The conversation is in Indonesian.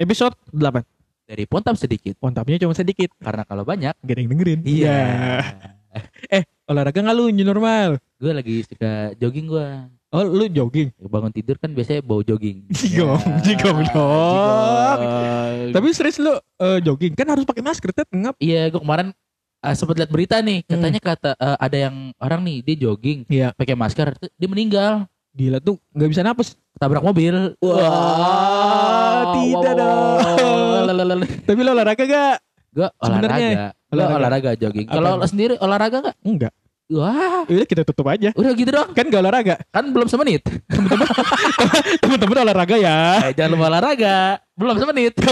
Episode 8. Dari Pontap sedikit. Pontapnya cuma sedikit. Karena kalau banyak, Gak ada yang dengerin. iya. Eh, olahraga nggak lu new normal? gue lagi suka jogging gue. Oh, lu jogging. Bangun tidur kan biasanya bau jogging. Jigong, Ya, jigong dong. Tapi serius lu eh, jogging kan harus pakai masker, Tet. Ngap. Iya, gue kemarin uh, sempat lihat berita nih, katanya kata eh, ada yang orang nih dia jogging Iya. pakai masker, dia meninggal, Gila tuh nggak bisa napas. tabrak mobil. Wah, dong. Tapi lu olahraga gak? Gue Sebenarnya, olahraga, olahraga. olahraga jogging. Kalau lo sendiri olahraga nggak? Enggak. Wah, Udah kita tutup aja. udah gitu dong. Kan gak olahraga. Kan belum semenit. Temen-temen olahraga ya. Eh, jangan lupa olahraga. Belum semenit.